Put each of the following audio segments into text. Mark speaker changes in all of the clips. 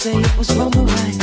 Speaker 1: say it was wrong or right.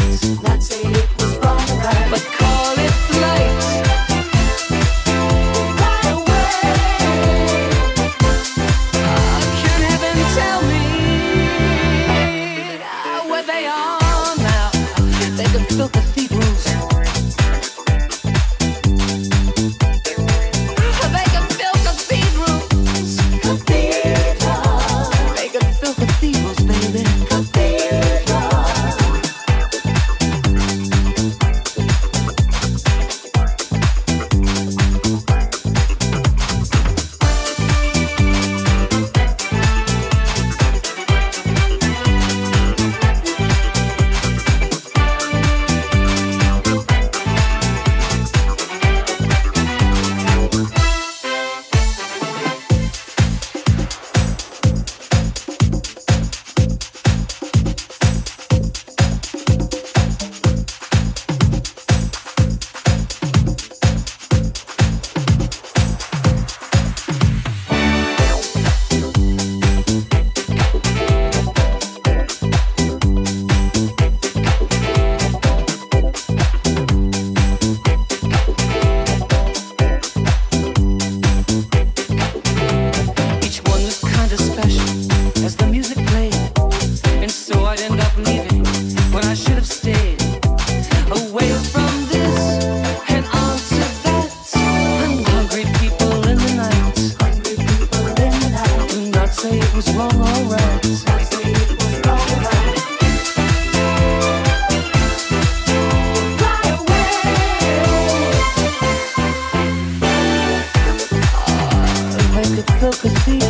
Speaker 1: could be